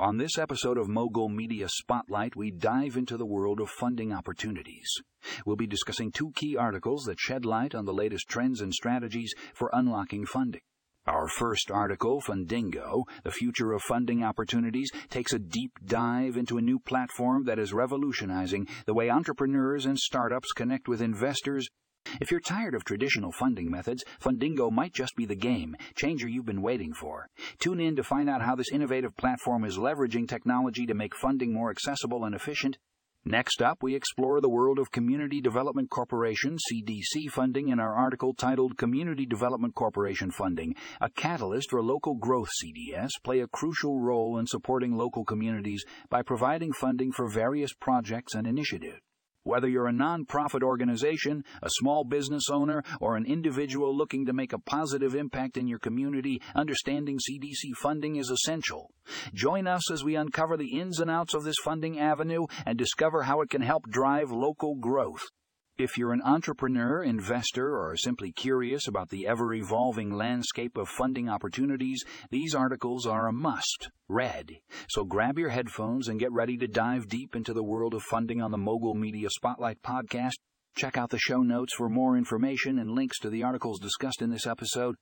On this episode of Mogul Media Spotlight, we dive into the world of funding opportunities. We'll be discussing two key articles that shed light on the latest trends and strategies for unlocking funding. Our first article, Fundingo, The Future of Funding Opportunities, takes a deep dive into a new platform that is revolutionizing the way entrepreneurs and startups connect with investors if you're tired of traditional funding methods, Fundingo might just be the game changer you've been waiting for. Tune in to find out how this innovative platform is leveraging technology to make funding more accessible and efficient. Next up, we explore the world of Community Development Corporation CDC funding in our article titled Community Development Corporation Funding, a catalyst for local growth CDCs play a crucial role in supporting local communities by providing funding for various projects and initiatives. Whether you're a nonprofit organization, a small business owner, or an individual looking to make a positive impact in your community, understanding CDC funding is essential. Join us as we uncover the ins and outs of this funding avenue and discover how it can help drive local growth. If you're an entrepreneur, investor, or simply curious about the ever evolving landscape of funding opportunities, these articles are a must read. So grab your headphones and get ready to dive deep into the world of funding on the Mogul Media Spotlight podcast. Check out the show notes for more information and links to the articles discussed in this episode.